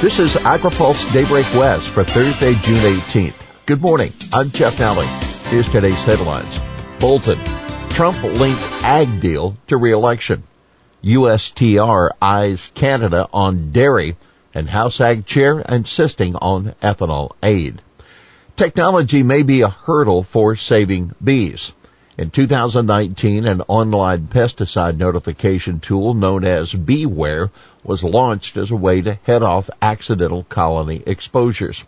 This is AgriPulse Daybreak West for Thursday, June 18th. Good morning. I'm Jeff Nalley. Here's today's headlines. Bolton. Trump linked ag deal to reelection. USTR eyes Canada on dairy and House Ag Chair insisting on ethanol aid. Technology may be a hurdle for saving bees. In 2019, an online pesticide notification tool known as BeeWhere was launched as a way to head off accidental colony exposures.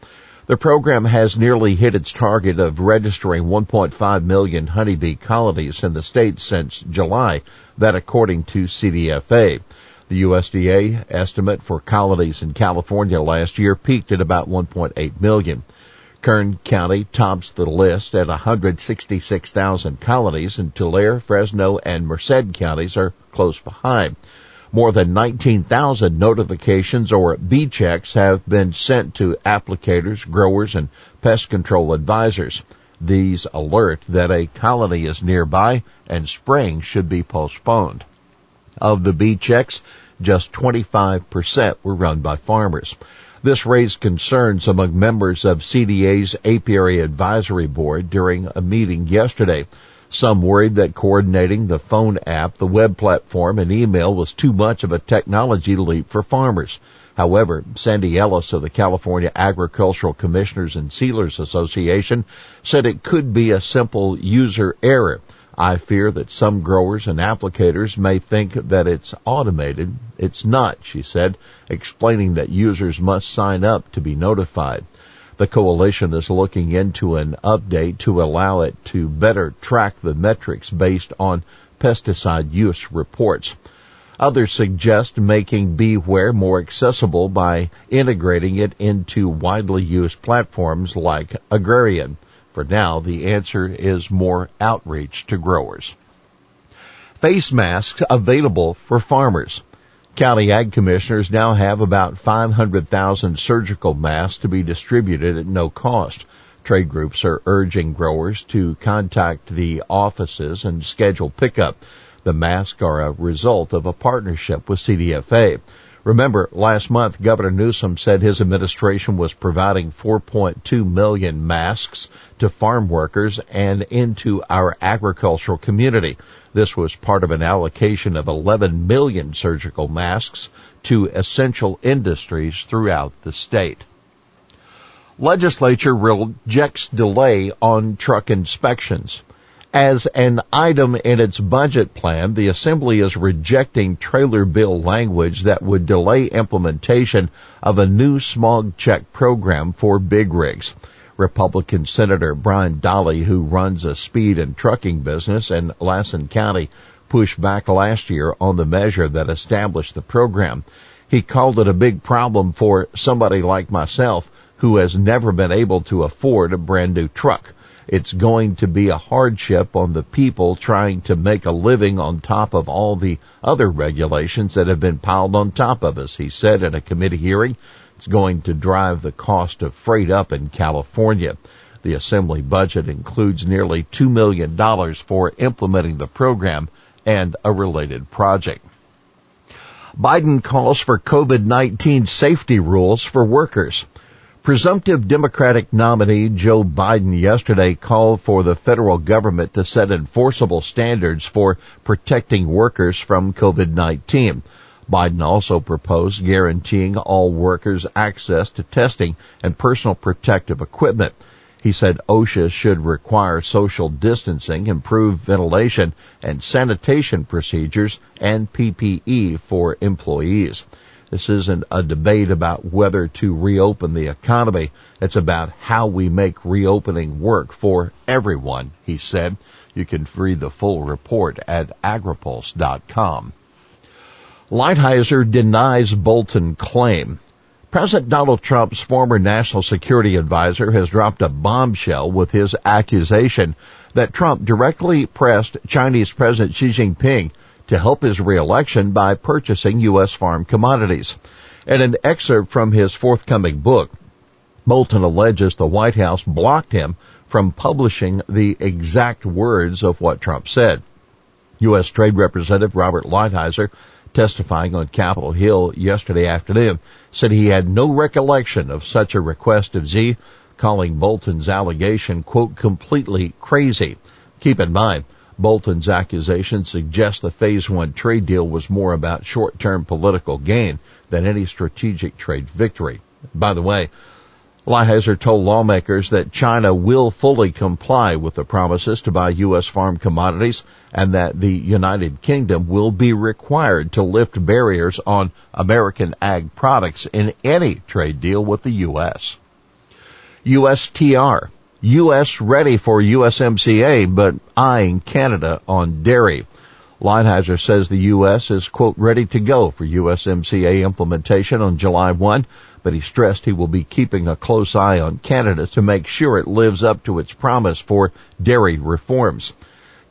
The program has nearly hit its target of registering 1.5 million honeybee colonies in the state since July, that according to CDFA. The USDA estimate for colonies in California last year peaked at about 1.8 million. Kern County tops the list at 166,000 colonies and Tulare, Fresno, and Merced counties are close behind. More than 19,000 notifications or bee checks have been sent to applicators, growers, and pest control advisors. These alert that a colony is nearby and spraying should be postponed. Of the bee checks, just 25% were run by farmers. This raised concerns among members of CDA's Apiary Advisory Board during a meeting yesterday. Some worried that coordinating the phone app, the web platform, and email was too much of a technology leap for farmers. However, Sandy Ellis of the California Agricultural Commissioners and Sealers Association said it could be a simple user error. I fear that some growers and applicators may think that it's automated. It's not, she said, explaining that users must sign up to be notified. The coalition is looking into an update to allow it to better track the metrics based on pesticide use reports. Others suggest making BeeWhere more accessible by integrating it into widely used platforms like Agrian. For now, the answer is more outreach to growers. Face masks available for farmers. County Ag Commissioners now have about 500,000 surgical masks to be distributed at no cost. Trade groups are urging growers to contact the offices and schedule pickup. The masks are a result of a partnership with CDFA. Remember, last month, Governor Newsom said his administration was providing 4.2 million masks to farm workers and into our agricultural community. This was part of an allocation of 11 million surgical masks to essential industries throughout the state. Legislature rejects delay on truck inspections. As an item in its budget plan, the Assembly is rejecting trailer bill language that would delay implementation of a new smog check program for big rigs. Republican Senator Brian Dahle, who runs a speed and trucking business in Lassen County, pushed back last year on the measure that established the program. He called it a big problem for somebody like myself who has never been able to afford a brand new truck. It's going to be a hardship on the people trying to make a living on top of all the other regulations that have been piled on top of us, he said in a committee hearing. It's going to drive the cost of freight up in California. The assembly budget includes nearly $2 million for implementing the program and a related project. Biden calls for COVID-19 safety rules for workers. Presumptive Democratic nominee Joe Biden yesterday called for the federal government to set enforceable standards for protecting workers from COVID-19. Biden also proposed guaranteeing all workers access to testing and personal protective equipment. He said OSHA should require social distancing, improved ventilation, and sanitation procedures and PPE for employees. This isn't a debate about whether to reopen the economy. It's about how we make reopening work for everyone, he said. You can read the full report at agripulse.com. Lighthizer denies Bolton claim. President Donald Trump's former national security advisor has dropped a bombshell with his accusation that Trump directly pressed Chinese President Xi Jinping to help his reelection by purchasing U.S. farm commodities. In an excerpt from his forthcoming book, Bolton alleges the White House blocked him from publishing the exact words of what Trump said. U.S. Trade Representative Robert Lighthizer testifying on Capitol Hill yesterday afternoon, said he had no recollection of such a request of Xi, calling Bolton's allegation, quote, completely crazy. Keep in mind, Bolton's accusation suggests the phase one trade deal was more about short-term political gain than any strategic trade victory. By the way, Lighthizer told lawmakers that China will fully comply with the promises to buy U.S. farm commodities and that the United Kingdom will be required to lift barriers on American ag products in any trade deal with the U.S. USTR. U.S. ready for USMCA, but eyeing Canada on dairy. Lighthizer says the U.S. is, quote, ready to go for USMCA implementation on July 1 but he stressed he will be keeping a close eye on Canada to make sure it lives up to its promise for dairy reforms.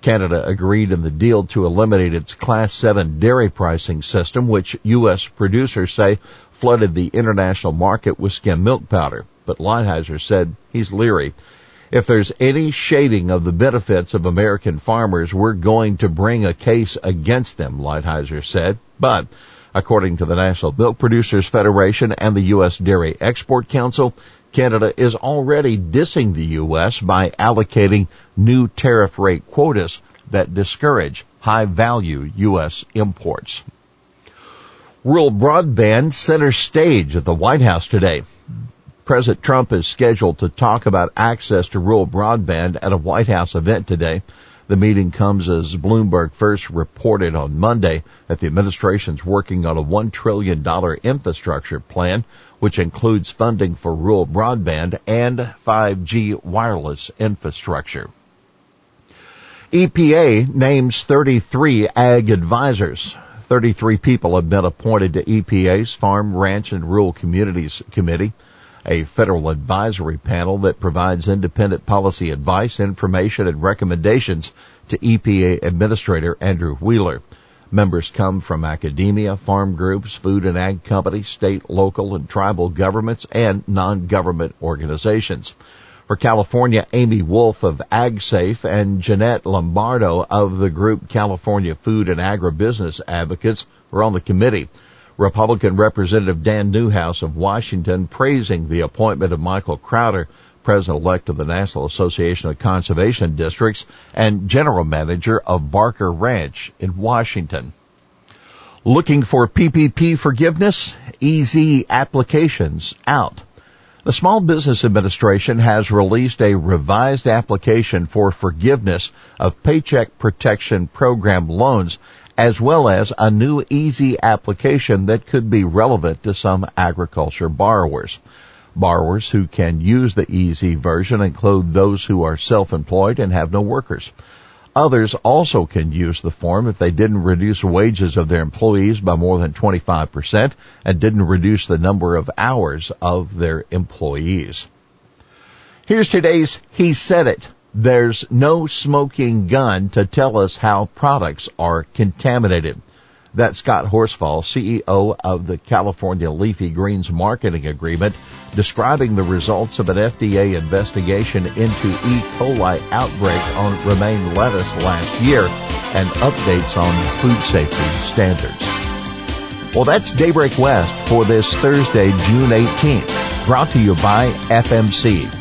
Canada agreed in the deal to eliminate its Class 7 dairy pricing system, which U.S. producers say flooded the international market with skim milk powder. But Lighthizer said he's leery. If there's any shading of the benefits of American farmers, we're going to bring a case against them, Lighthizer said. But According to the National Milk Producers Federation and the U.S. Dairy Export Council, Canada is already dissing the U.S. by allocating new tariff rate quotas that discourage high value U.S. imports. Rural broadband center stage at the White House today. President Trump is scheduled to talk about access to rural broadband at a White House event today. The meeting comes as Bloomberg first reported on Monday that the administration is working on a $1 trillion infrastructure plan, which includes funding for rural broadband and 5G wireless infrastructure. EPA names 33 ag advisors. 33 people have been appointed to EPA's Farm, Ranch, and Rural Communities Committee a federal advisory panel that provides independent policy advice, information, and recommendations to EPA Administrator Andrew Wheeler. Members come from academia, farm groups, food and ag companies, state, local, and tribal governments, and non-government organizations. For California, Amy Wolfe of AgSafe and Jeanette Lombardo of the group California Food and Agribusiness Advocates were on the committee. Republican Representative Dan Newhouse of Washington praising the appointment of Michael Crowder, President-elect of the National Association of Conservation Districts and General Manager of Barker Ranch in Washington. Looking for PPP forgiveness? Easy applications out. The Small Business Administration has released a revised application for forgiveness of Paycheck Protection Program loans as well as a new easy application that could be relevant to some agriculture borrowers. Borrowers who can use the easy version include those who are self-employed and have no workers. Others also can use the form if they didn't reduce wages of their employees by more than 25% and didn't reduce the number of hours of their employees. Here's today's He Said It. There's no smoking gun to tell us how products are contaminated. That's Scott Horsfall, CEO of the California Leafy Greens Marketing Agreement, describing the results of an FDA investigation into E. coli outbreak on romaine lettuce last year and updates on food safety standards. Well, that's Daybreak West for this Thursday, June 18th, brought to you by FMC.